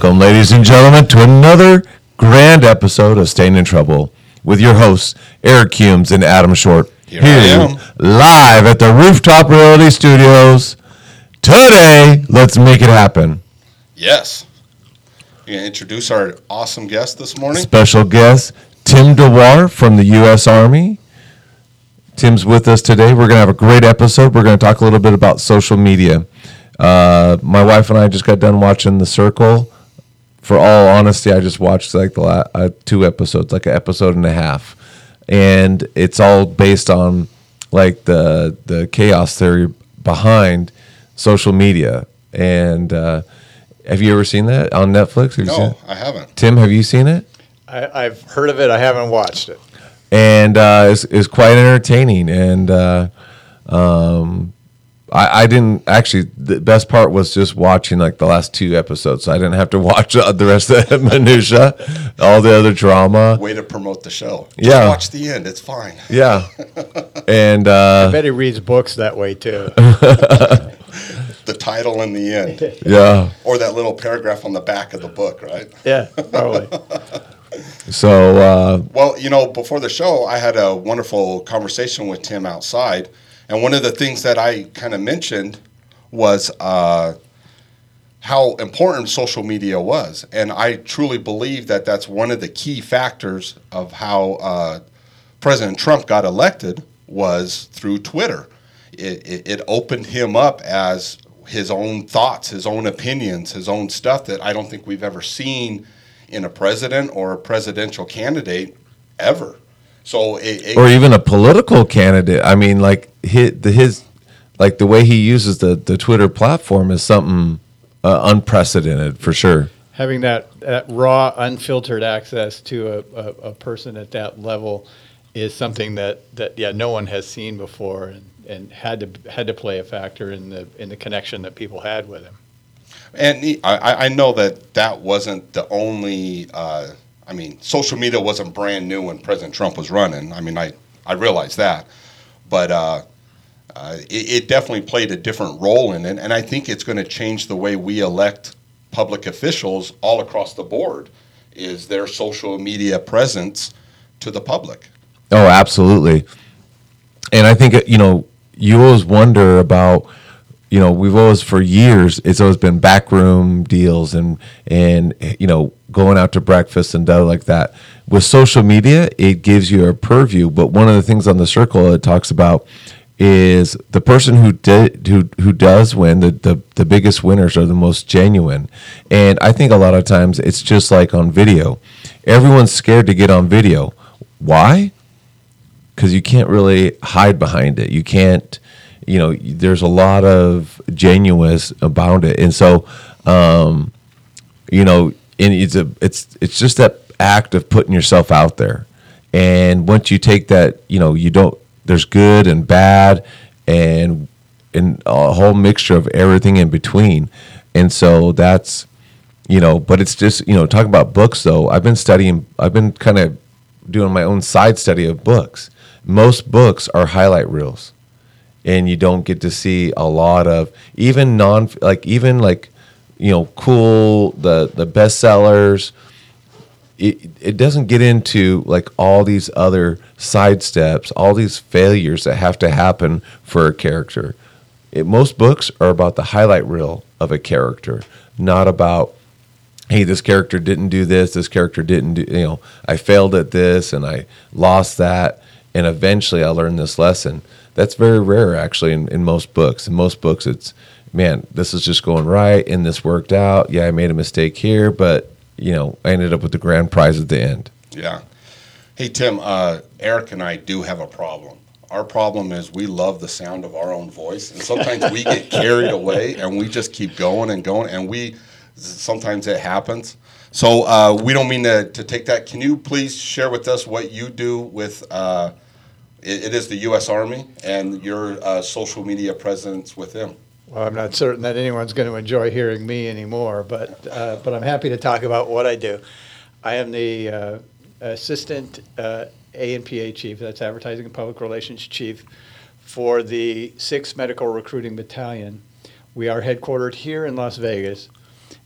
Welcome, ladies and gentlemen, to another grand episode of Staying in Trouble with your hosts, Eric Humes and Adam Short. Here I am. live at the Rooftop Realty Studios. Today, let's make it happen. Yes. We're gonna introduce our awesome guest this morning? Special guest, Tim DeWar from the U.S. Army. Tim's with us today. We're going to have a great episode. We're going to talk a little bit about social media. Uh, my wife and I just got done watching The Circle. For all honesty, I just watched like the la- uh, two episodes, like an episode and a half, and it's all based on like the the chaos theory behind social media. And uh, have you ever seen that on Netflix? Have you No, it? I haven't. Tim, have you seen it? I, I've heard of it. I haven't watched it. and uh, it's, it's quite entertaining. And uh, um, I, I didn't actually. The best part was just watching like the last two episodes. So I didn't have to watch uh, the rest of the minutia, all the other drama. Way to promote the show. Just Yeah. watch the end. It's fine. Yeah, and I uh, bet he reads books that way too. The title and the end. yeah. Or that little paragraph on the back of the book, right? yeah, probably. So uh, Well, you know, before the show, I had a wonderful conversation with Tim outside. And one of the things that I kind of mentioned was uh, how important social media was. And I truly believe that that's one of the key factors of how uh, President Trump got elected was through Twitter. It, it, it opened him up as his own thoughts, his own opinions, his own stuff that I don't think we've ever seen in a president or a presidential candidate ever. So it, it or even a political candidate. I mean, like his, the, his like the way he uses the the Twitter platform is something uh, unprecedented for sure. Having that, that raw, unfiltered access to a, a, a person at that level is something that, that yeah no one has seen before and, and had to had to play a factor in the in the connection that people had with him. And he- I, I know that that wasn't the only. Uh, I mean, social media wasn't brand new when President Trump was running. I mean, I I realize that, but uh, uh, it, it definitely played a different role in it, and I think it's going to change the way we elect public officials all across the board. Is their social media presence to the public? Oh, absolutely. And I think you know you always wonder about you know we've always for years it's always been backroom deals and and you know going out to breakfast and stuff like that. With social media, it gives you a purview. But one of the things on the circle it talks about is the person who did who who does win the, the the biggest winners are the most genuine and i think a lot of times it's just like on video everyone's scared to get on video why because you can't really hide behind it. You can't, you know, there's a lot of genuineness about it, and so, um, you know, and it's a, it's, it's just that act of putting yourself out there, and once you take that, you know, you don't. There's good and bad, and and a whole mixture of everything in between, and so that's you know but it's just you know talking about books though. I've been studying i've been kind of doing my own side study of books. Most books are highlight reels and you don't get to see a lot of even non like even like you know cool the the bestsellers. It, it doesn't get into like all these other side steps all these failures that have to happen for a character. It, most books are about the highlight reel of a character not about hey this character didn't do this this character didn't do you know i failed at this and i lost that and eventually i learned this lesson that's very rare actually in, in most books in most books it's man this is just going right and this worked out yeah i made a mistake here but you know i ended up with the grand prize at the end Yeah. Hey Tim, uh, Eric and I do have a problem. Our problem is we love the sound of our own voice, and sometimes we get carried away, and we just keep going and going, and we sometimes it happens. So uh, we don't mean to, to take that. Can you please share with us what you do with? Uh, it, it is the U.S. Army and your uh, social media presence with them. Well, I'm not certain that anyone's going to enjoy hearing me anymore, but uh, but I'm happy to talk about what I do. I am the uh, assistant uh, A and PA chief, that's Advertising and Public Relations chief, for the Sixth Medical Recruiting Battalion. We are headquartered here in Las Vegas,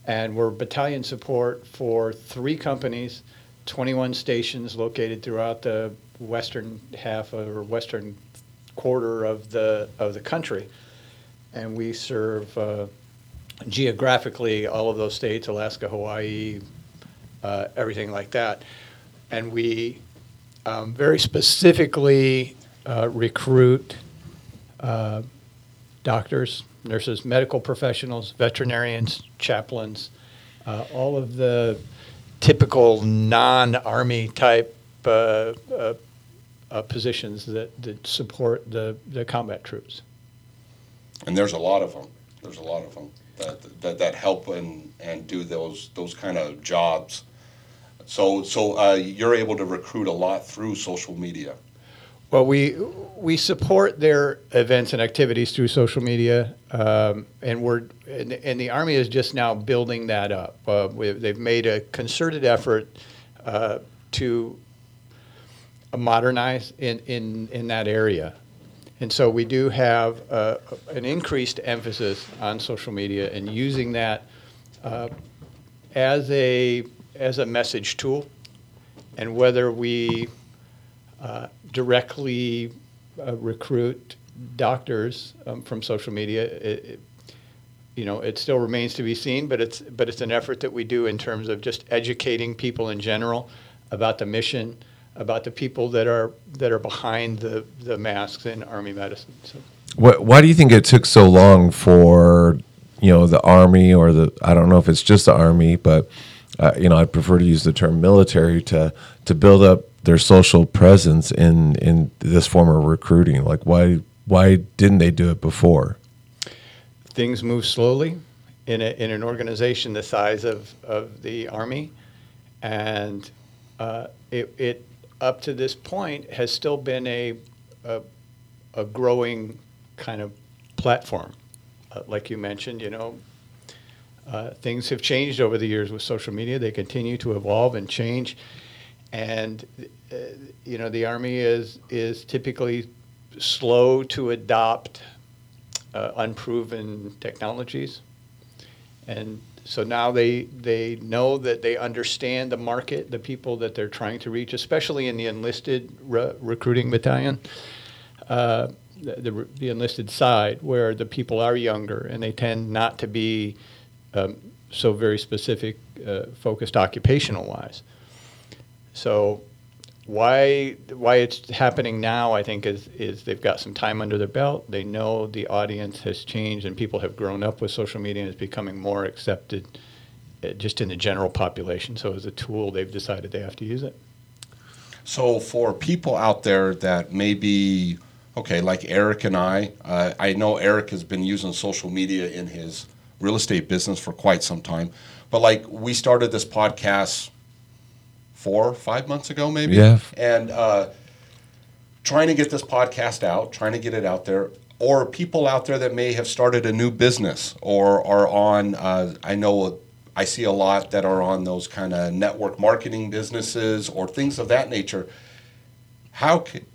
And we're battalion support for three companies, 21 stations located throughout the western half or western quarter of the, of the country. And we serve uh, geographically all of those states, Alaska, Hawaii, uh, everything like that. And we um, very specifically uh, recruit uh, doctors, nurses, medical professionals, veterinarians, chaplains, uh, all of the typical non-army type uh, uh, uh, positions that, that support the, the combat troops. And there's a lot of them. There's a lot of them that that, that help and, and do those those kind of jobs. So so uh, you're able to recruit a lot through social media. Well, we we support their events and activities through social media, um, and we're and, and the army is just now building that up. Uh, we, they've made a concerted effort uh, to modernize in, in in that area, and so we do have uh, an increased emphasis on social media and using that uh, as a as a message tool, and whether we uh, directly uh, recruit doctors um, from social media. It, it, you know, it still remains to be seen, but it's but it's an effort that we do in terms of just educating people in general about the mission, about the people that are that are behind the the masks in Army medicine. So. What, why do you think it took so long for you know the army or the I don't know if it's just the army, but uh, you know I prefer to use the term military to to build up their social presence in in this form of recruiting? Like why why didn't they do it before? Things move slowly in a, in an organization the size of, of the army, and uh, it, it up to this point has still been a a, a growing kind of platform, uh, like you mentioned. You know, uh, things have changed over the years with social media. They continue to evolve and change and uh, you know the army is is typically slow to adopt uh, unproven technologies, and so now they they know that they understand the market, the people that they're trying to reach, especially in the enlisted re- recruiting battalion. Uh, the, the, the, enlisted side, where the people are younger and they tend not to be um, so very specific, uh, focused occupational wise. So why why it's happening now, I think, is is they've got some time under their belt. They know the audience has changed and people have grown up with social media and is becoming more accepted uh, just in the general population. So as a tool, they've decided they have to use it. So for people out there that maybe okay, like Eric and I, uh, I know Eric has been using social media in his real estate business for quite some time. But like we started this podcast four, five months ago, maybe. Yeah. And uh, trying to get this podcast out, trying to get it out there, or people out there that may have started a new business or are on. Uh, I know I see a lot that are on those kind of network marketing businesses or things of that nature. How can,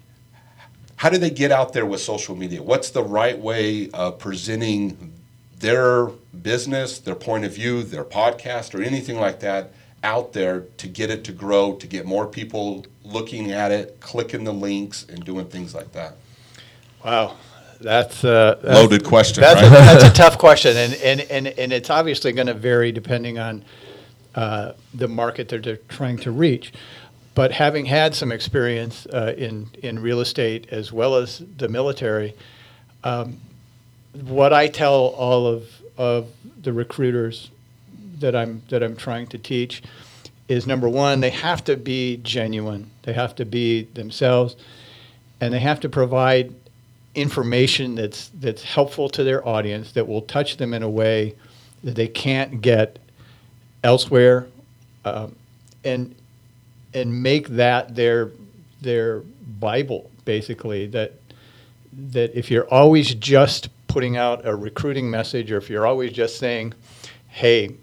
how do they get out there with social media? What's the right way of presenting their business, their point of view, their podcast, or anything like that out there to get it to grow, to get more people looking at it, clicking the links, and doing things like that? Wow. That's, uh, loaded question. That's, right? a, that's a tough question, and and and, and it's obviously going to vary depending on uh, the market that they're trying to reach. But having had some experience uh, in in real estate as well as the military, um, what I tell all of of the recruiters that I'm that I'm trying to teach is number one, they have to be genuine. They have to be themselves, and they have to provide information that's that's helpful to their audience that will touch them in a way that they can't get elsewhere, um, and and make that their their Bible basically. That that if you're always just putting out a recruiting message, or if you're always just saying, "Hey,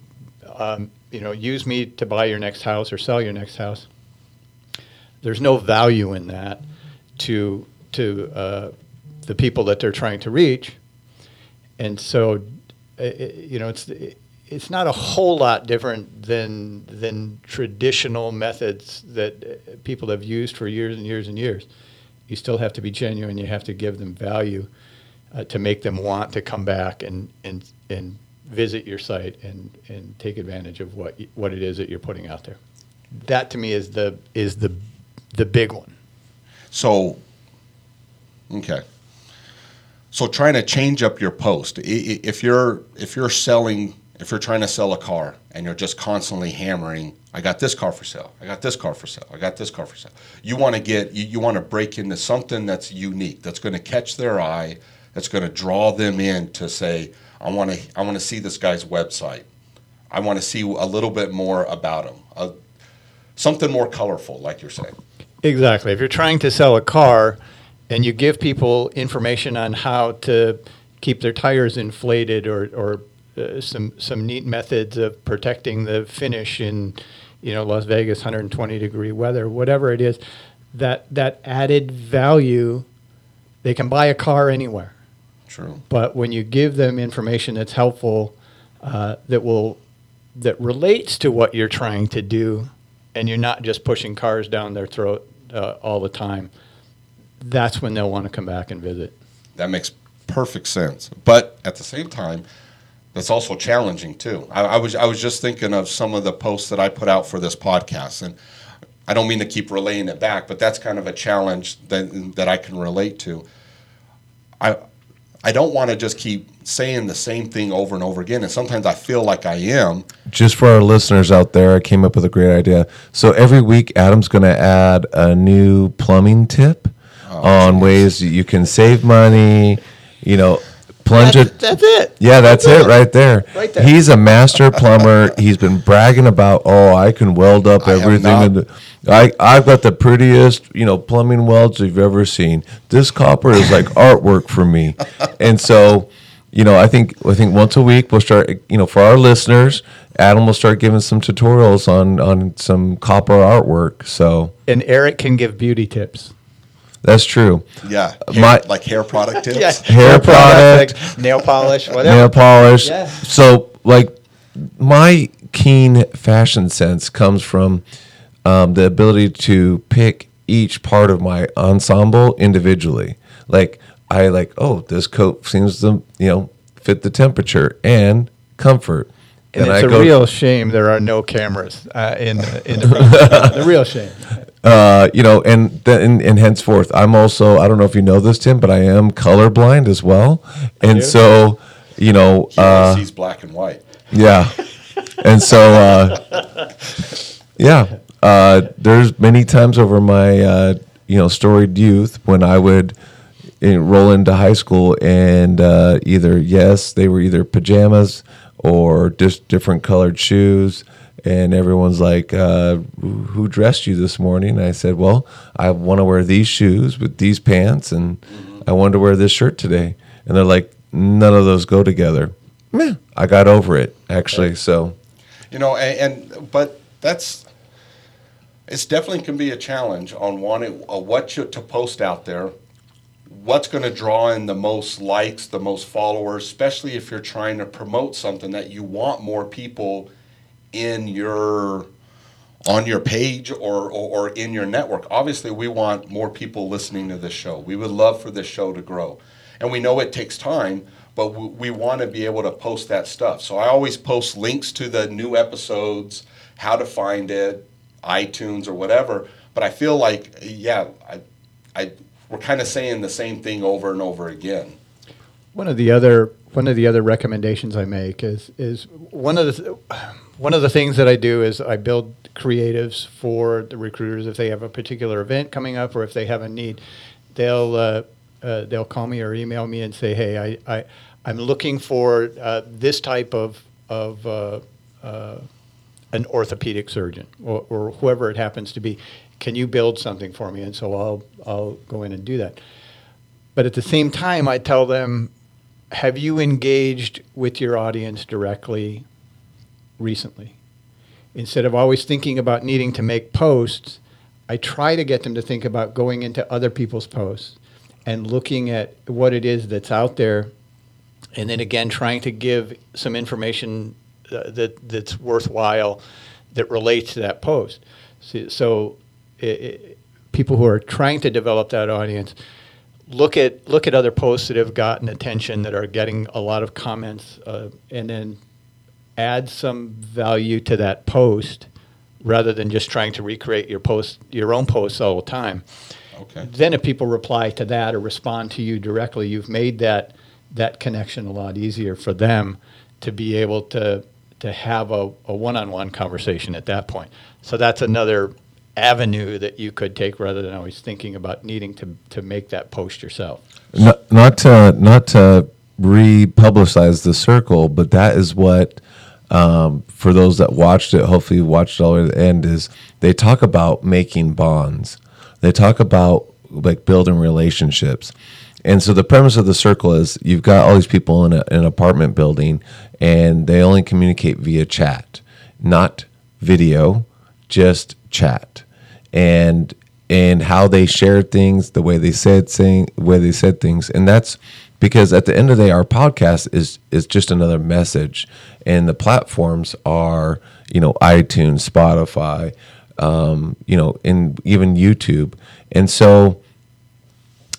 um, you know, use me to buy your next house or sell your next house. There's no value in that to to uh, the people that they're trying to reach, and so uh, you know, it's it's not a whole lot different than than traditional methods that uh, people have used for years and years and years. You still have to be genuine. You have to give them value uh, to make them want to come back and and and visit your site and and take advantage of what what it is that you're putting out there. That to me is the is the the big one. So, okay. So trying to change up your post. If you're if you're selling if you're trying to sell a car and you're just constantly hammering, I got this car for sale. I got this car for sale. I got this car for sale. You want to get you, you want to break into something that's unique, that's going to catch their eye, that's going to draw them in to say, I want to I want to see this guy's website. I want to see a little bit more about him. Uh, something more colorful, like you're saying. Exactly. If you're trying to sell a car and you give people information on how to keep their tires inflated or, or uh, some some neat methods of protecting the finish in you know Las Vegas 120 degree weather, whatever it is, that that added value, they can buy a car anywhere. True. But when you give them information that's helpful, uh, that will that relates to what you're trying to do, and you're not just pushing cars down their throat uh, all the time, that's when they'll want to come back and visit. That makes perfect sense. But at the same time, that's also challenging too. I, I was I was just thinking of some of the posts that I put out for this podcast, and I don't mean to keep relaying it back, but that's kind of a challenge that that I can relate to. I I don't want to just keep saying the same thing over and over again, and sometimes I feel like I am. just for our listeners out there, I came up with a great idea. So every week, Adam's going to add a new plumbing tip Oh, on ways you can save money. You know, plunge That's, it. that's it. Yeah, that's it right there. Right there. He's a master plumber. He's been bragging about, oh, I can weld up I everything. not. I I've got the prettiest, you know, plumbing welds you've ever seen. This copper is like artwork for me. And so, you know, I think I think once a week we'll start, you know, for our listeners, Adam will start giving some tutorials on on some copper artwork. So And Eric can give beauty tips. That's true. Yeah, My- like hair product tips. Yeah, Hair product, like nail polish, whatever. nail polish. Yeah. So, like, my keen fashion sense comes from um, the ability to pick each part of my ensemble individually. Like, I like, oh, this coat seems to you know fit the temperature and comfort. And Then it's I a go- real shame there are no cameras uh, in the in the the real shame. Uh, you know, and then and henceforth, I'm also I don't know if you know this, Tim, but I am colorblind as well, and so you know, uh, sees black and white. yeah, and so uh, yeah, uh, there's many times over my uh, you know storied youth when I would roll into high school and uh, either yes they were either pajamas or just different colored shoes and everyone's like uh, who dressed you this morning? And i said well i want to wear these shoes with these pants and i wanted to wear this shirt today. And they're like none of those go together. Meh, i got over it actually so. You know, and, and but that's it's definitely can be a challenge on wanting uh, what you to post out there. What's going to draw in the most likes, the most followers, especially if you're trying to promote something that you want more people in your on your page or, or, or in your network. Obviously, we want more people listening to this show. We would love for this show to grow. And we know it takes time, but we, we want to be able to post that stuff. So I always post links to the new episodes, how to find it, iTunes or whatever. But I feel like, yeah, I, I, we're kind of saying the same thing over and over again. One of the other one of the other recommendations I make is is one of the one of the things that I do is I build creatives for the recruiters if they have a particular event coming up or if they have a need, they'll uh, uh, they'll call me or email me and say, hey, I, I I'm looking for uh, this type of of uh, uh, an orthopedic surgeon or, or whoever it happens to be. Can you build something for me? And so I'll I'll go in and do that. But at the same time, I tell them, have you engaged with your audience directly recently? Instead of always thinking about needing to make posts, I try to get them to think about going into other people's posts and looking at what it is that's out there. And then again, trying to give some information uh, that that's worthwhile that relates to that post. So, so i i people who are trying to develop that audience look at look at other posts that have gotten attention that are getting a lot of comments, uh, and then add some value to that post rather than just trying to recreate your post your own posts all the time. Okay. Then if people reply to that or respond to you directly, you've made that that connection a lot easier for them to be able to to have a, a one-on-one conversation at that point. So that's another avenue that you could take rather than always thinking about needing to, to make that post yourself. not, not to not to republicize the circle, but that is what um, for those that watched it, hopefully watched all the way to the end. Is they talk about making bonds, they talk about like building relationships, and so the premise of the circle is you've got all these people in, a, in an apartment building, and they only communicate via chat, not video, just chat, and and how they shared things, the way they said thing, the way they said things, and that's because at the end of the day, our podcast is is just another message, and the platforms are you know iTunes, Spotify, um, you know, and even YouTube, and so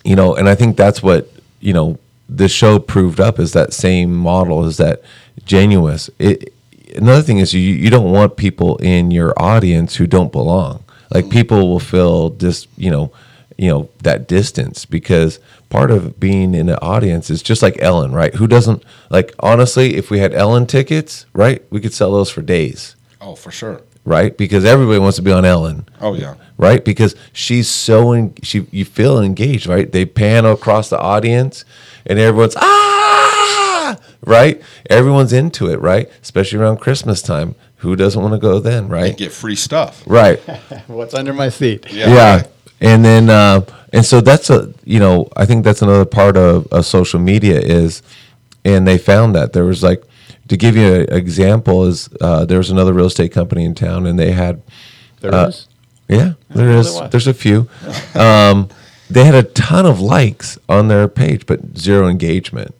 you know, and I think that's what you know this show proved up is that same model is that genuine. It, another thing is you you don't want people in your audience who don't belong. Like people will feel this, you know, you know that distance because part of being in an audience is just like Ellen, right? Who doesn't like honestly? If we had Ellen tickets, right, we could sell those for days, Oh, for sure. right? Because everybody wants to be on Ellen Oh, yeah. right? Because she's so in, she you feel engaged, right? They pan across the audience, and everyone's ah, right? Everyone's into it, right? Especially around Christmas time. Who doesn't want to go then, right? And get free stuff. Right. What's under my seat? Yeah. And then, uh, and so that's a, you know, I think that's another part of, of social media is, and they found that there was like, to give you an example, is uh, there was another real estate company in town, and they had There Uh, is. yeah, there is. there. There's a few. Um, they had a ton of likes on their page, but zero engagement.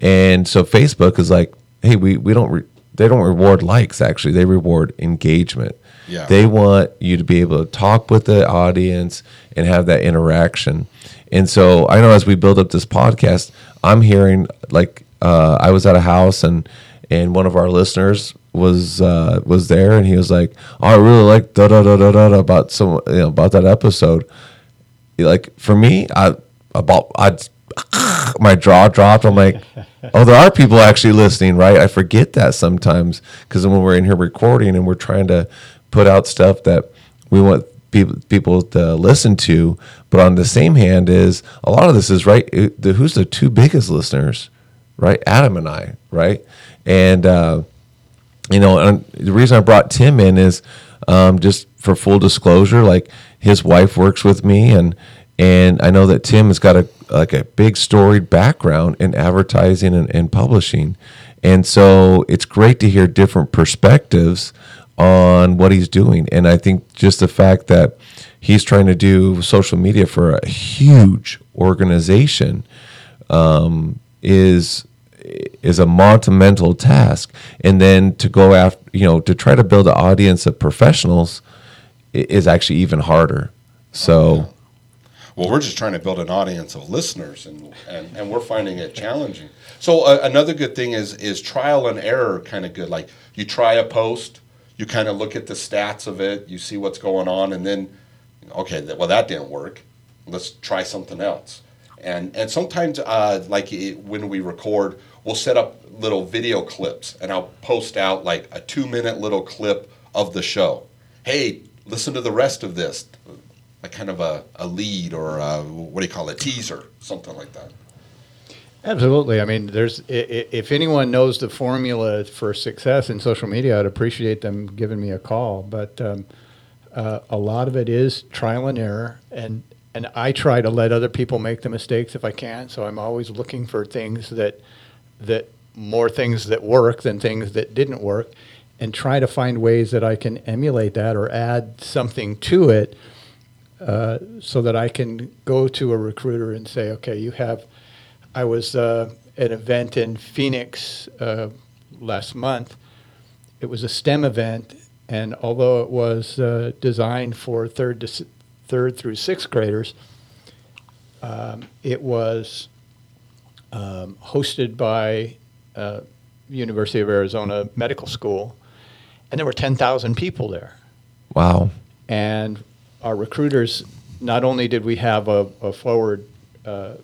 And so Facebook is like, hey, we, we don't re- they don't reward likes. Actually, they reward engagement. Yeah. They want you to be able to talk with the audience and have that interaction. And so I know as we build up this podcast, I'm hearing like uh, I was at a house and and one of our listeners was uh, was there and he was like, oh, I really like da da da da da about some you know about that episode. Like for me, I about I my jaw dropped. I'm like, oh, there are people actually listening, right? I forget that sometimes because when we're in here recording and we're trying to put out stuff that we want people people to listen to, but on the same hand, is a lot of this is right. the, who's the two biggest listeners, right? Adam and I, right? And uh, you know, and the reason I brought Tim in is um, just for full disclosure. Like his wife works with me, and and I know that Tim has got a like a big storied background in advertising and, and publishing, and so it's great to hear different perspectives on what he's doing. And I think just the fact that he's trying to do social media for a huge organization um, is is a monumental task, and then to go after you know to try to build an audience of professionals is actually even harder. So Well, we're just trying to build an audience of listeners, and, and, and we're finding it challenging. So uh, another good thing is is trial and error kind of good. Like you try a post, you kind of look at the stats of it, you see what's going on, and then okay, well that didn't work. Let's try something else. And and sometimes uh, like it, when we record, we'll set up little video clips, and I'll post out like a two minute little clip of the show. Hey, listen to the rest of this a kind of a, a lead or a, what do you call it, teaser, something like that. Absolutely. I mean, there's if anyone knows the formula for success in social media, I'd appreciate them giving me a call. But um, uh, a lot of it is trial and error, and and I try to let other people make the mistakes if I can. So I'm always looking for things that that more things that work than things that didn't work, and try to find ways that I can emulate that or add something to it uh, so that I can go to a recruiter and say, okay, you have. I was uh, at an event in Phoenix uh, last month, it was a STEM event, and although it was uh, designed for third to third through sixth graders, um, it was um, hosted by uh, University of Arizona Medical School, and there were ten thousand people there. Wow. And our recruiters, not only did we have a, a forward uh,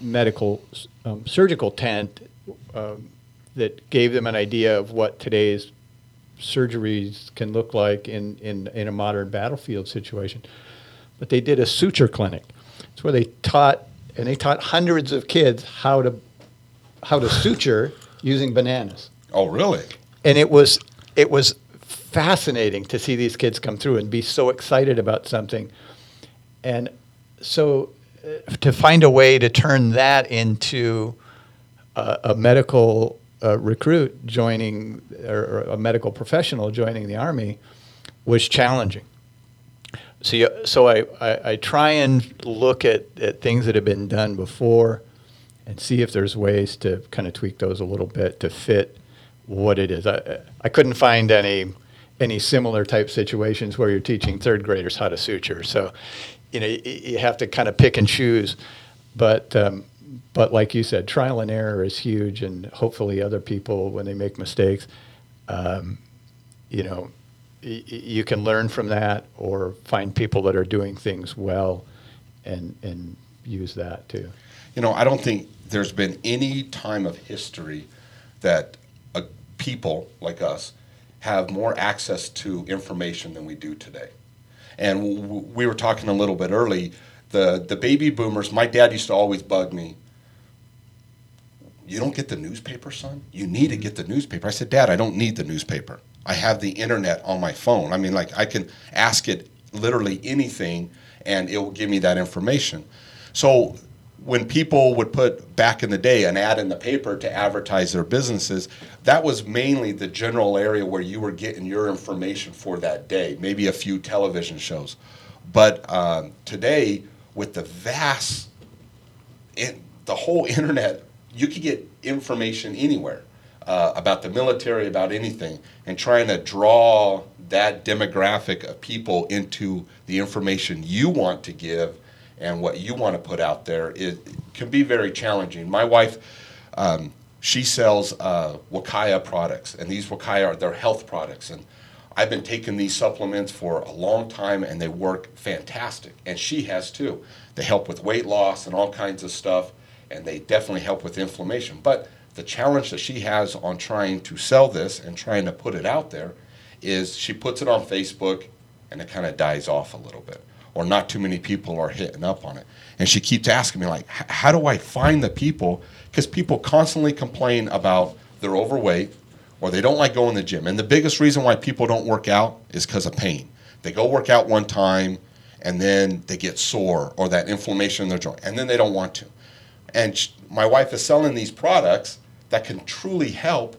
medical um, surgical tent um, that gave them an idea of what today's surgeries can look like in, in, in a modern battlefield situation, but they did a suture clinic. It's where they taught, and they taught hundreds of kids how to how to suture using bananas Oh, really? and it was it was fascinating to see these kids come through and be so excited about something and so to find a way to turn that into a, a medical uh, recruit joining or, a medical professional joining the army was challenging so, you, so I, I, I try and look at, at things that have been done before and see if there's ways to kind of tweak those a little bit to fit what it is. I, I couldn't find any any similar type situations where you're teaching third graders how to suture. So, you know, you, you have to kind of pick and choose. But um, but like you said, trial and error is huge, and hopefully other people when they make mistakes, um, you know, y- you can learn from that or find people that are doing things well, and and use that too. You know, I don't think there's been any time of history that people like us have more access to information than we do today. And w- we were talking a little bit early. The the baby boomers. My dad used to always bug me. You don't get the newspaper, son. You need to get the newspaper. I said, Dad, I don't need the newspaper. I have the internet on my phone. I mean, like I can ask it literally anything, and it will give me that information. So when people would put back in the day an ad in the paper to advertise their businesses, that was mainly the general area where you were getting your information for that day, maybe a few television shows. But um, today, with the vast, in, the whole internet, you could get information anywhere uh, about the military, about anything, and trying to draw that demographic of people into the information you want to give and what you want to put out there it, can be very challenging. My wife, um, she sells uh, Wakaya products, and these Wakaya are their health products, and I've been taking these supplements for a long time, and they work fantastic, and she has too. They help with weight loss and all kinds of stuff, and they definitely help with inflammation. But the challenge that she has on trying to sell this and trying to put it out there is she puts it on Facebook, and it kind of dies off a little bit or not too many people are hitting up on it. And she keeps asking me, like, how do I find the people? Because people constantly complain about they're overweight or they don't like going to the gym. And the biggest reason why people don't work out is because of pain. They go work out one time and then they get sore or that inflammation in their joint, and then they don't want to. And my wife is selling these products that can truly help,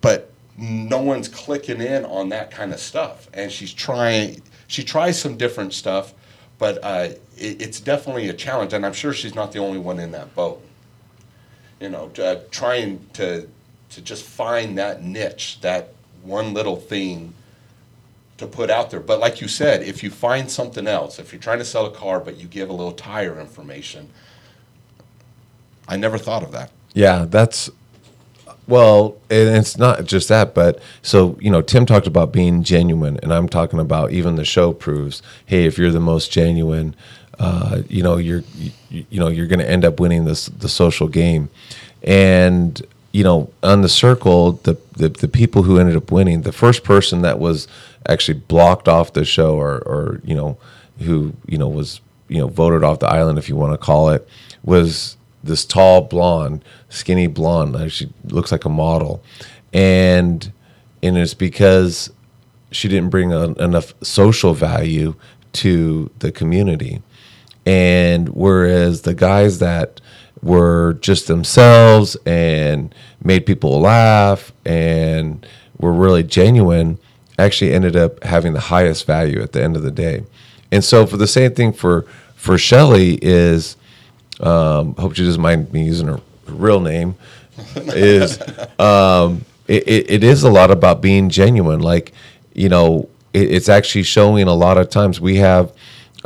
but no one's clicking in on that kind of stuff. And she's trying she tries some different stuff, but uh, it, it's definitely a challenge, and I'm sure she's not the only one in that boat. You know, uh, trying to to just find that niche, that one little thing to put out there. But like you said, if you find something else, if you're trying to sell a car, but you give a little tire information, I never thought of that. Yeah, that's well, and it's not just that, but so you know, Tim talked about being genuine, and I'm talking about even the show proves, hey, if you're the most genuine, uh, you know, you're you, you know you're going to end up winning this the social game, and you know, on the circle, the, the the people who ended up winning, the first person that was actually blocked off the show, or or you know, who you know was you know voted off the island, if you want to call it, was this tall blonde, skinny blonde. She looks like a model, and and it's because she didn't bring a, enough social value to the community. And whereas the guys that were just themselves and made people laugh and were really genuine actually ended up having the highest value at the end of the day. And so for the same thing for for Shelly is um, hope she doesn't mind me using her real name is um, it, it, it is a lot about being genuine. Like, you know, it, it's actually showing a lot of times we have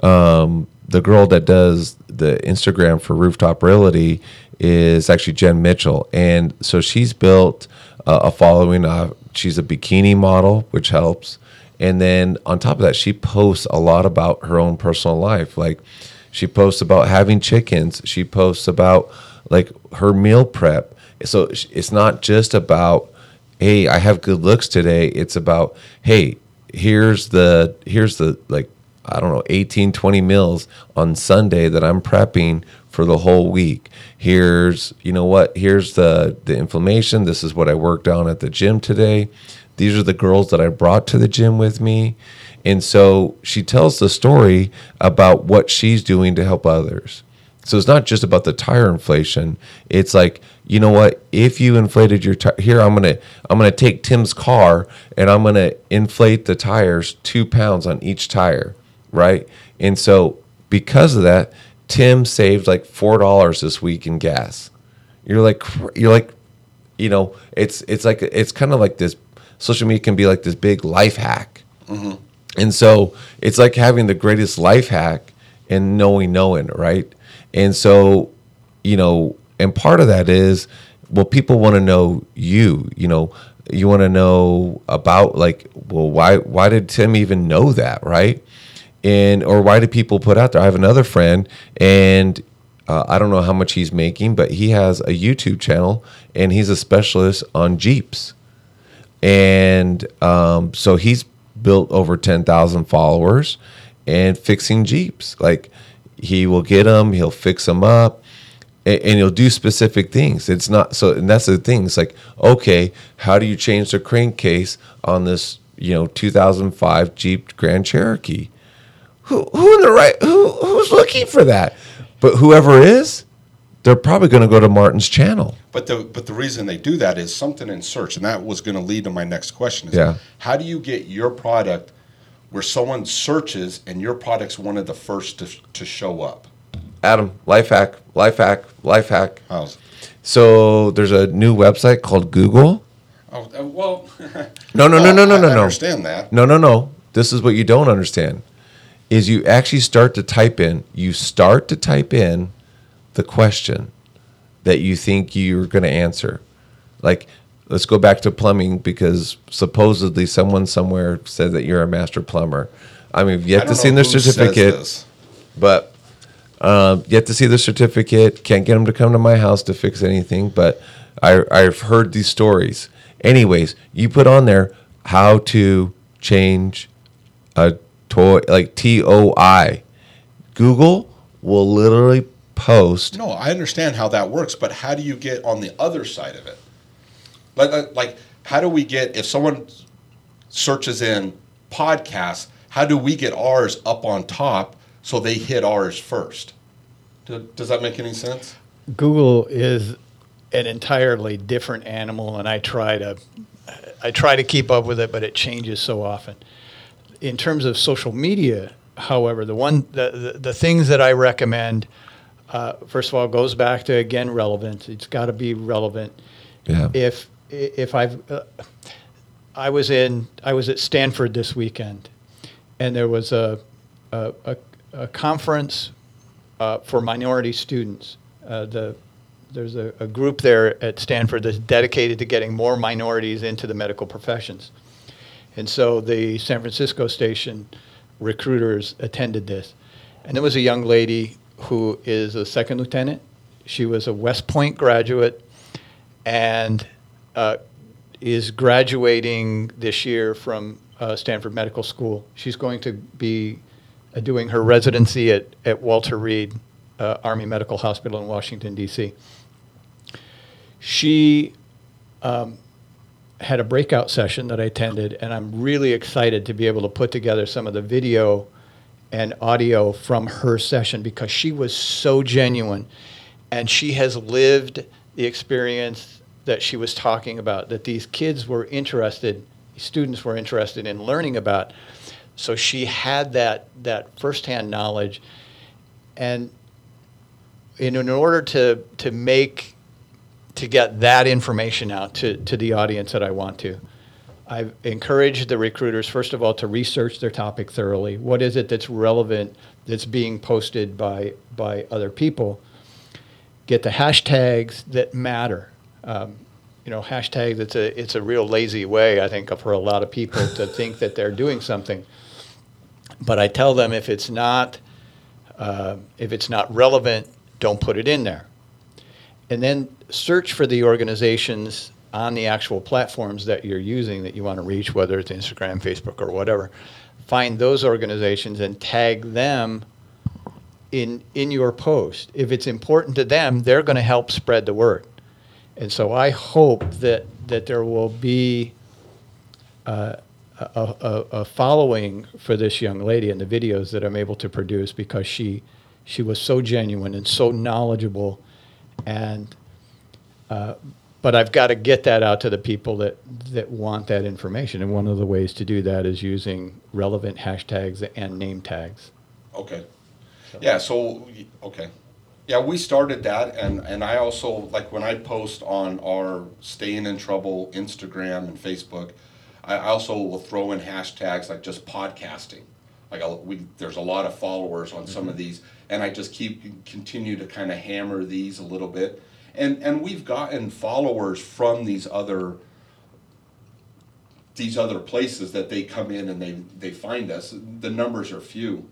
um, the girl that does the Instagram for Rooftop Realty is actually Jen Mitchell, and so she's built uh, a following. Uh, she's a bikini model, which helps, and then on top of that, she posts a lot about her own personal life. Like, she posts about having chickens. She posts about like her meal prep. So it's not just about hey, I have good looks today. It's about hey, here's the here's the like I don't know 18 20 meals on Sunday that I'm prepping for the whole week. Here's you know what? Here's the the inflammation. This is what I worked on at the gym today. These are the girls that I brought to the gym with me. And so she tells the story about what she's doing to help others. So it's not just about the tire inflation. It's like, you know what? If you inflated your tire, here I'm gonna I'm gonna take Tim's car and I'm gonna inflate the tires two pounds on each tire, right? And so because of that, Tim saved like four dollars this week in gas. You're like you're like, you know, it's it's like it's kind of like this. Social media can be like this big life hack, mm-hmm. And so it's like having the greatest life hack and knowing knowing right and so, you know, and part of that is, well, people want to know you, you know, you want to know about like, well, why, why did Tim even know that? Right. And, or why do people put out there? I have another friend and uh, I don't know how much he's making, but he has a YouTube channel and he's a specialist on Jeeps. And um, so he's built over 10,000 followers and fixing Jeeps. Like, he will get them, he'll fix them up, and, and, he'll do specific things. It's not so, and that's the thing. It's like, okay, how do you change the crankcase on this, you know, 2005 Jeep Grand Cherokee? Who, who in the right, who, who's looking for that? But whoever is, they're probably going to go to Martin's channel. But the but the reason they do that is something in search, and that was going to lead to my next question. Is yeah. How do you get your product where someone searches and your product's one of the first to, to show up? Adam, life hack, life hack, life hack. How's so there's a new website called Google. Oh uh, well. no, no, no, no, no, no, no. I understand that. No, no, no. This is what you don't understand. Is you actually start to type in. You start to type in the question that you think you're going to answer. Like let's go back to plumbing because supposedly someone somewhere said that you're a master plumber. I mean, yet to see their certificate, but uh, yet to see the certificate. Can't get them to come to my house to fix anything, but I, I've heard these stories. Anyways, you put on there how to change a toy, like T O I. Google will literally post. No, I understand how that works, but how do you get on the other side of it? Like, uh, like, how do we get if someone searches in podcasts? How do we get ours up on top so they hit ours first? Does that make any sense? Google is an entirely different animal, and I try to I try to keep up with it, but it changes so often. In terms of social media, however, the one the, the, the things that I recommend, uh, first of all, goes back to again relevance. It's got to be relevant. Yeah. If if I've, uh, I was in, I was at Stanford this weekend, and there was a, a, a, a conference uh, for minority students. Uh, the there's a, a, group there at Stanford that's dedicated to getting more minorities into the medical professions, and so the San Francisco station recruiters attended this, and there was a young lady who is a second lieutenant. She was a West Point graduate, and uh, is graduating this year from uh, Stanford Medical School. She's going to be uh, doing her residency at, at Walter Reed uh, Army Medical Hospital in Washington, D.C. She um, had a breakout session that I attended, and I'm really excited to be able to put together some of the video and audio from her session because she was so genuine and she has lived the experience that she was talking about that these kids were interested, students were interested in learning about. So she had that that firsthand knowledge, and in, in order to to make to get that information out to, to the audience that I want to. I've encouraged the recruiters, first of all, to research their topic thoroughly. What is it that's relevant that's being posted by, by other people? Get the hashtags that matter. Um, you know, hashtags, it's a, it's a real lazy way, I think, for a lot of people to think that they're doing something. But I tell them if it's not, uh, if it's not relevant, don't put it in there. And then search for the organizations on the actual platforms that you're using that you want to reach, whether it's Instagram, Facebook, or whatever. Find those organizations and tag them in in your post. If it's important to them, they're going to help spread the word. And so I hope that that there will be uh, a, a, a following for this young lady and the videos that I'm able to produce because she she was so genuine and so knowledgeable and uh, but I've got to get that out to the people that that want that information and one of the ways to do that is using relevant hashtags and name tags Okay. Yeah, so, okay. Yeah, we started that and, and I also, like when I post on our Staying in Trouble Instagram and Facebook, I also will throw in hashtags like just podcasting. Like I'll, we, there's a lot of followers on some of mm-hmm. these and I just keep, continue to kind of hammer these a little bit. And, and we've gotten followers from these other these other places that they come in and they, they find us. The numbers are few.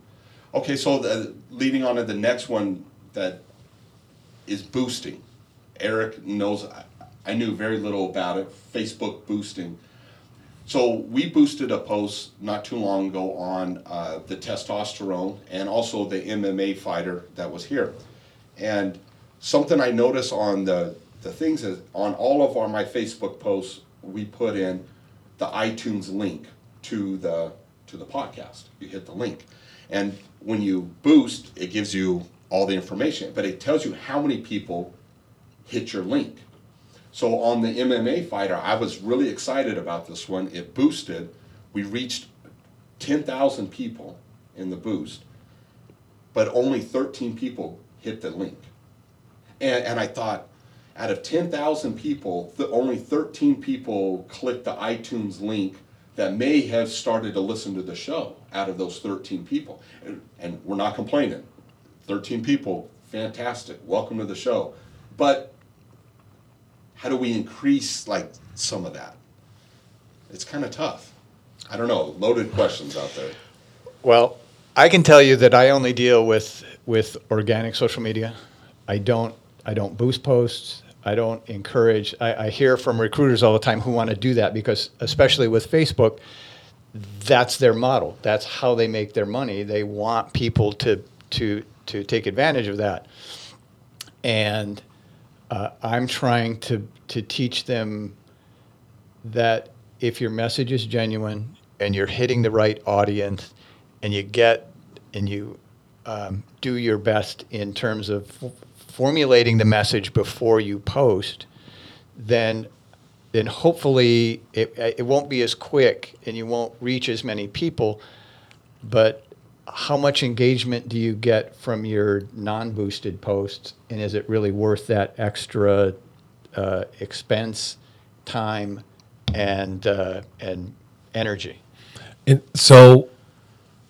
Okay, so the, leading on to the next one that is boosting. Eric knows, I, knew very little about it, Facebook boosting. So we boosted a post not too long ago on uh, the testosterone and also the MMA fighter that was here. And something I notice on the, the things is on all of our my Facebook posts, we put in the iTunes link to the to the podcast. You hit the link. And when you boost, it gives you all the information, but it tells you how many people hit your link. So on the MMA fighter, I was really excited about this one. It boosted. We reached 10,000 people in the boost, but only 13 people hit the link. And, and I thought, out of 10,000 people, only 13 people clicked the iTunes link that may have started to listen to the show out of those 13 people. And, and we're not complaining. 13 people, fantastic. Welcome to the show. But how do we increase like some of that? It's kind of tough. I don't know. Loaded questions out there. Well, I can tell you that I only deal with with organic social media. I don't I don't boost posts. I don't encourage. I, I hear from recruiters all the time who want to do that because, especially with Facebook, that's their model. That's how they make their money. They want people to to to take advantage of that. And uh, I'm trying to to teach them that if your message is genuine and you're hitting the right audience and you get and you um, do your best in terms of formulating the message before you post, then then hopefully it, it won't be as quick and you won't reach as many people. But how much engagement do you get from your non-boosted posts, and is it really worth that extra uh, expense, time, and uh, and energy? And so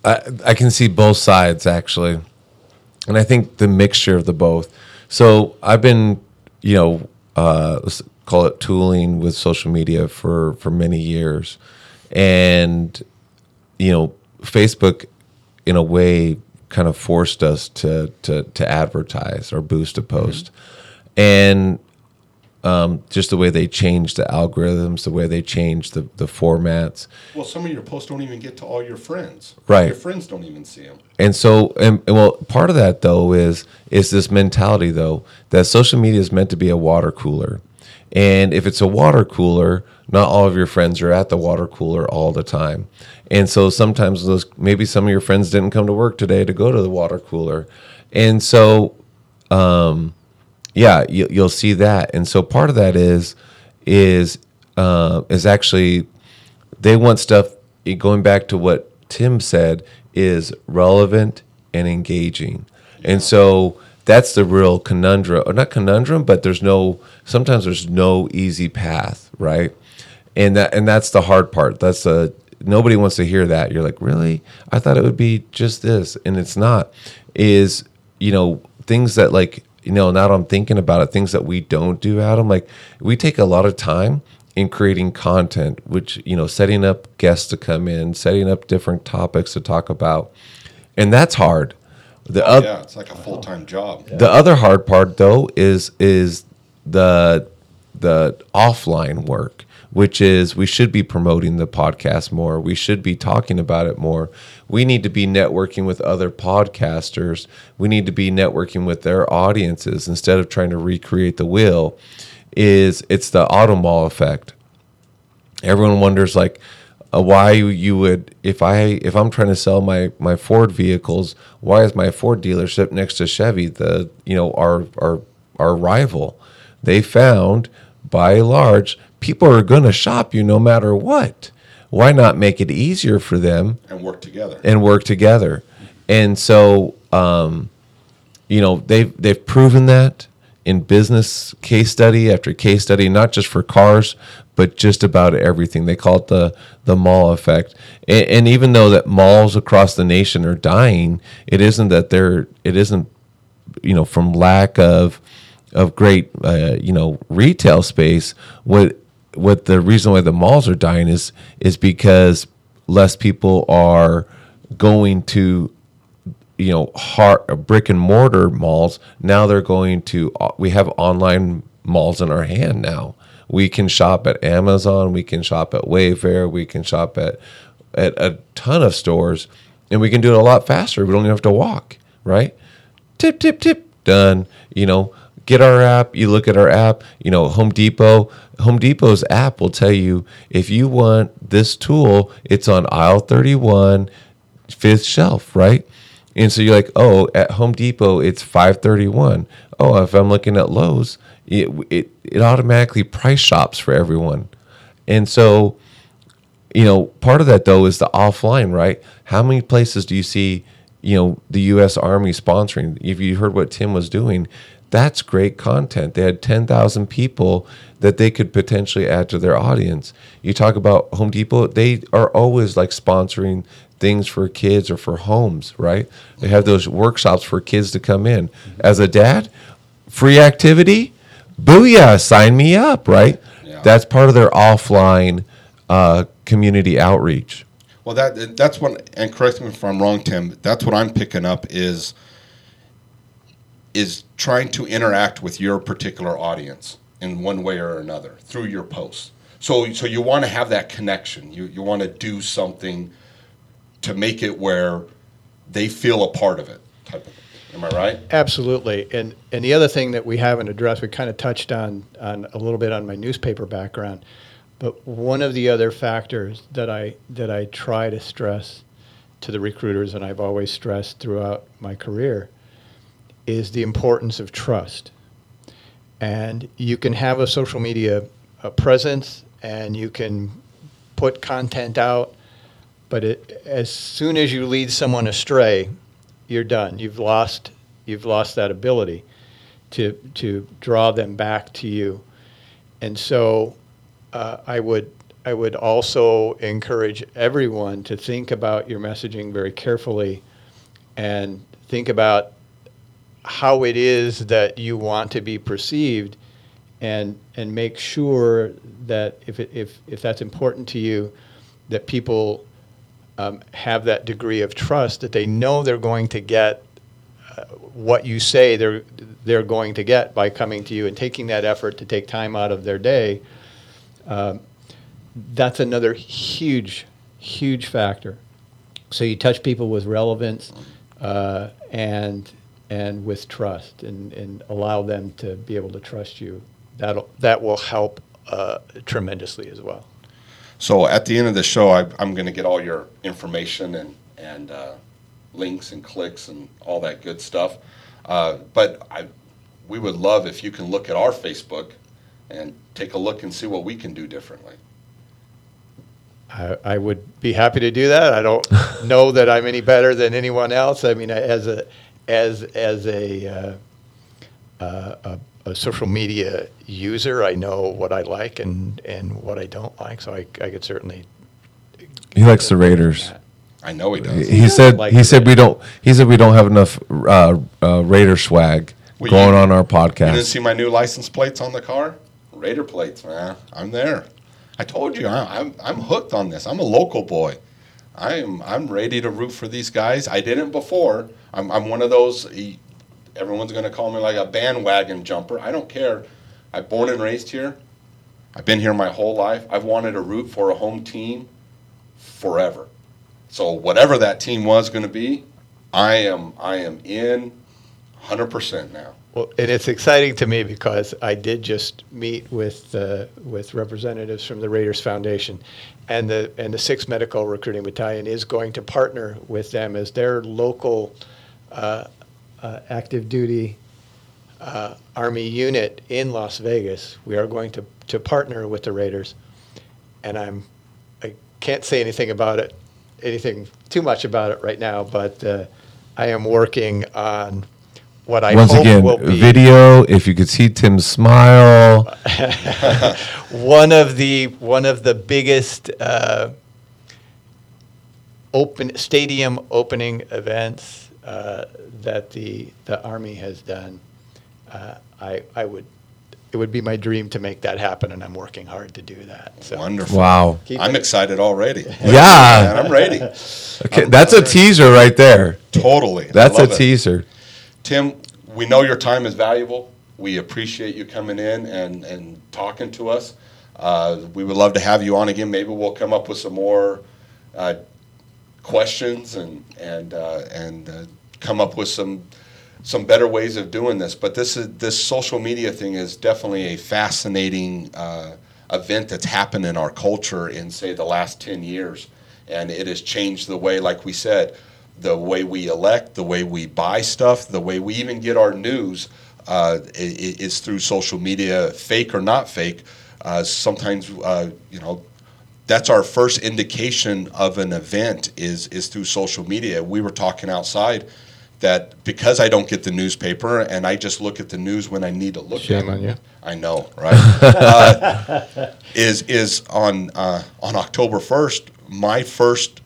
I, I can see both sides actually. And I think the mixture of the both. So I've been, you know, uh, let's call it tooling with social media for, for many years. And, you know, Facebook in a way kind of forced us to, to, to advertise or boost a post. And um, just the way they change the algorithms, the way they change the, the formats. Well, some of your posts don't even get to all your friends. Right. Your friends don't even see them. And so, and, and well, part of that though is is this mentality though that social media is meant to be a water cooler, and if it's a water cooler, not all of your friends are at the water cooler all the time, and so sometimes those maybe some of your friends didn't come to work today to go to the water cooler, and so, um, yeah, you, you'll see that, and so part of that is is uh, is actually they want stuff going back to what Tim said is relevant and engaging. And so that's the real conundrum, or not conundrum, but there's no. Sometimes there's no easy path, right? And that and that's the hard part. That's a nobody wants to hear that. You're like, really? I thought it would be just this, and it's not. Is you know things that like you know now that I'm thinking about it, things that we don't do, Adam. Like we take a lot of time in creating content, which you know, setting up guests to come in, setting up different topics to talk about, and that's hard. The Oh, oth- yeah, it's like a full time job. the other hard part though is is the the offline work, which is we should be promoting the podcast more. We should be talking about it more. We need to be networking with other podcasters. We need to be networking with their audiences instead of trying to recreate the wheel. Is it's the auto mall effect everyone wonders like uh, why you would if I if I'm trying to sell my my Ford vehicles, why is my Ford dealership next to Chevy the you know our our our rival? They found by large people are going to shop you no matter what. Why not make it easier for them And work together. and work together? And so um, you know they've they've proven that in business case study after case study not just for cars but just about everything they call it the the mall effect and, and even though that malls across the nation are dying it isn't that they're it isn't you know from lack of of great uh, you know retail space what what the reason why the malls are dying is is because less people are going to you know hard brick and mortar malls. Now they're going to uh, we have online malls in our hand now. We can shop at amazon we can shop at wayfair we can shop at at a ton of stores and we can do it a lot faster. We don't even have to walk right? Tip tip tip done you know get our app you look at our app you know home depot home depot's app will tell you if you want this tool it's on aisle 31 fifth shelf right and so you're like oh at home depot it's 531 oh if i'm looking at lowes it, it, it automatically price shops for everyone and so you know, part of that though is the offline, right? How many places do you see, you know, the U.S. Army sponsoring? If you heard what Tim was doing, that's great content. They had 10,000 people that they could potentially add to their audience. You talk about Home Depot, they are always like sponsoring things for kids or for homes, right? They have those workshops for kids to come in. As a dad, free activity, booyah, sign me up, right? Yeah. That's part of their offline uh, community outreach. Well, that that's what, and correct me if I'm wrong, Tim. That's what I'm picking up is is trying to interact with your particular audience in one way or another through your posts. So, so you want to have that connection. You you want to do something to make it where they feel a part of it. Type of. Am I right? Absolutely. And and the other thing that we haven't addressed, we kind of touched on on a little bit on my newspaper background, but one of the other factors that I that I try to stress to the recruiters, and I've always stressed throughout my career, is the importance of trust. And you can have a social media uh, presence, and you can put content out, but it, as soon as you lead someone astray, you're done. You've lost you've lost that ability to to draw them back to you. And so uh, I would I would also encourage everyone to think about your messaging very carefully and think about how it is that you want to be perceived and and make sure that if it, if if that's important to you that people um, have that degree of trust that they know they're going to get uh, what you say they're they're going to get by coming to you and taking that effort to take time out of their day. Um, that's another huge, huge factor. So you touch people with relevance uh, and and with trust, and, and allow them to be able to trust you. That'll, that will help uh, tremendously as well. So at the end of the show, I, I'm going to get all your information and and uh, links and clicks and all that good stuff. Uh, but I, we would love if you can look at our Facebook and take a look and see what we can do differently. I, I would be happy to do that. I don't know that I'm any better than anyone else. I mean, as a as as a uh, uh, a, a social media user. I know what I like and, and what I don't like, so I, I could certainly. He likes the Raiders. I know he does. He said like he the said we don't he said we don't have enough uh, uh, Raider swag Well, going you- on our podcast. You didn't podcast. see my new license plates on the car? Raider plates, man. I'm there. I told you, I, I'm I'm hooked on this. I'm a local boy. I'm I'm ready to root for these guys. I didn't before. I'm I'm one of those. Everyone's gonna call me like a bandwagon jumper. I don't care. I'm born and raised here. I've been here my whole life. I've wanted to root for a home team forever. So whatever that team was going to be, I am I am in 100% now. Well, and it's exciting to me because I did just meet with uh, with representatives from the Raiders Foundation, and the and the Sixth Medical Recruiting Battalion is going to partner with them as their local uh, uh, active duty uh, Army unit in Las Vegas. We are going to to partner with the Raiders, and I'm I can't say anything about it, anything too much about it right now, but uh, I am working on what I Once hope again, will be video. If you could see Tim's smile, one of the one of the biggest uh, open stadium opening events uh, that the the army has done. Uh, I I would it would be my dream to make that happen, and I'm working hard to do that. So Wonderful. wow. keep I'm it- excited already. Yeah. Man, I'm ready. Okay, that's a teaser right there. Totally. That's a it. teaser. Tim, we know your time is valuable. We appreciate you coming in and, and talking to us. Uh, we would love to have you on again. Maybe we'll come up with some more uh, questions and and uh, and uh, come up with some some better ways of doing this. But this is this social media thing is definitely a fascinating uh, event that's happened in our culture in say the last ten years, and it has changed the way, like we said, the way we elect, the way we buy stuff, the way we even get our news uh, is through social media, fake or not fake. Uh, sometimes, uh, you know, that's our first indication of an event is is through social media. We were talking outside that because I don't get the newspaper and I just look at the news when I need to look Shame at on you. I know, right? uh, is is on uh, on October first. My first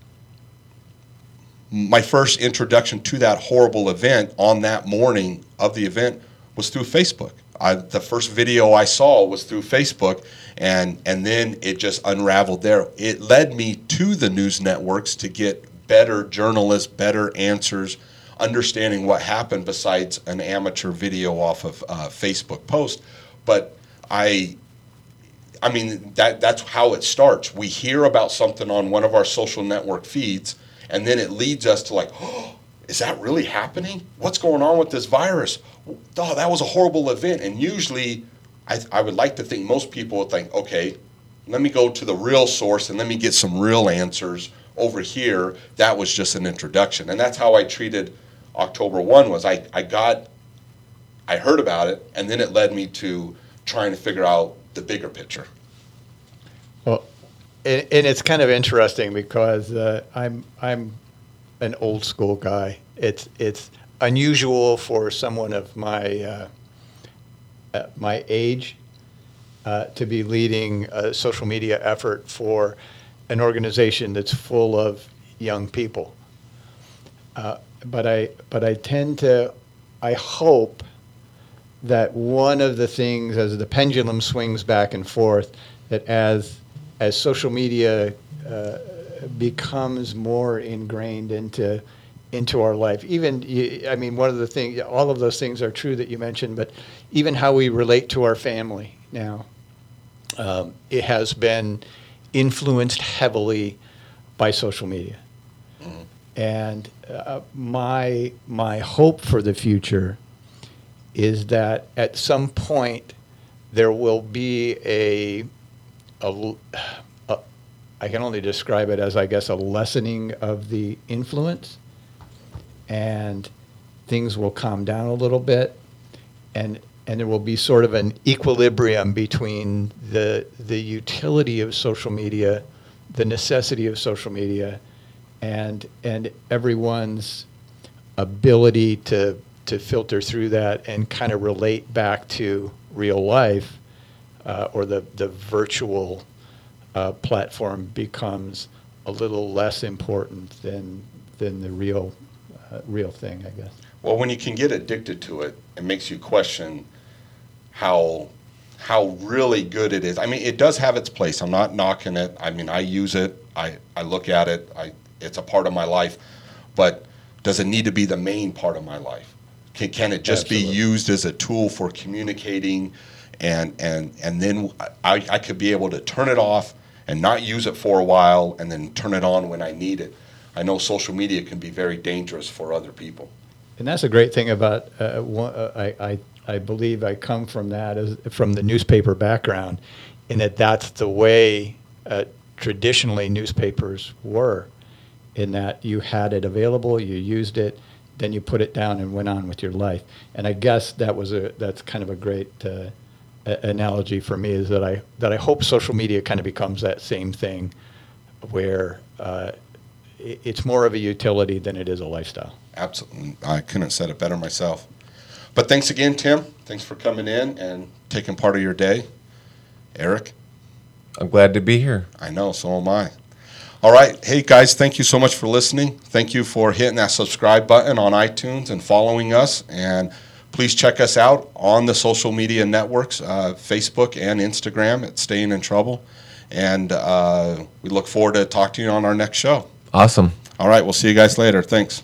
my first introduction to that horrible event on that morning of the event was through Facebook. I, the first video I saw was through Facebook, and and then it just unraveled there. It led me to the news networks to get better journalists, better answers, understanding what happened besides an amateur video off of uh, Facebook post. But I I mean that that's how it starts. We hear about something on one of our social network feeds, and then it leads us to like, oh, is that really happening? What's going on with this virus? Oh, that was a horrible event. And usually, I, I would like to think most people would think, okay, let me go to the real source and let me get some real answers over here. That was just an introduction, and that's how I treated October one. Was I I got I heard about it, and then it led me to trying to figure out the bigger picture. And, and it's kind of interesting because uh, I'm I'm an old school guy. It's it's unusual for someone of my uh, uh, my age uh, to be leading a social media effort for an organization that's full of young people. Uh, but I but I tend to I hope that one of the things as the pendulum swings back and forth that as as social media uh, becomes more ingrained into into our life. Even I mean one of the things all of those things are true that you mentioned but even how we relate to our family now um, it has been influenced heavily by social media. And uh, my my hope for the future is that at some point there will be a, a, a- I can only describe it as I guess a lessening of the influence. And things will calm down a little bit and and there will be sort of an equilibrium between the the utility of social media, the necessity of social media, and and everyone's ability to to filter through that and kind of relate back to real life uh, or the, the virtual uh, platform becomes a little less important than, than the real, uh, real thing, I guess. Well, when you can get addicted to it, it makes you question how how really good it is. I mean, it does have its place. I'm not knocking it. I mean, I use it. I, I look at it. I it's a part of my life. But does it need to be the main part of my life? Can, can it just Absolutely. be used as a tool for communicating and and and then I, I could be able to turn it off and not use it for a while and then turn it on when I need it. I know social media can be very dangerous for other people. And that's a great thing about, uh, one, uh, I, I, I believe I come from that, as, from the newspaper background, in that that's the way uh, traditionally newspapers were, in that you had it available, you used it, then you put it down and went on with your life. And I guess that was a, that's kind of a great uh, a- analogy for me is that I, that I hope social media kind of becomes that same thing where uh, i- it's more of a utility than it is a lifestyle. Absolutely. I couldn't have said it better myself. But thanks again, Tim. Thanks for coming in and taking part of your day. Eric, I'm glad to be here. I know, so am I. All right. Hey, guys, thank you so much for listening. Thank you for hitting that subscribe button on iTunes and following us. And please check us out on the social media networks uh, Facebook and Instagram at Staying in Trouble. And uh, we look forward to talking to you on our next show. Awesome. All right. We'll see you guys later. Thanks.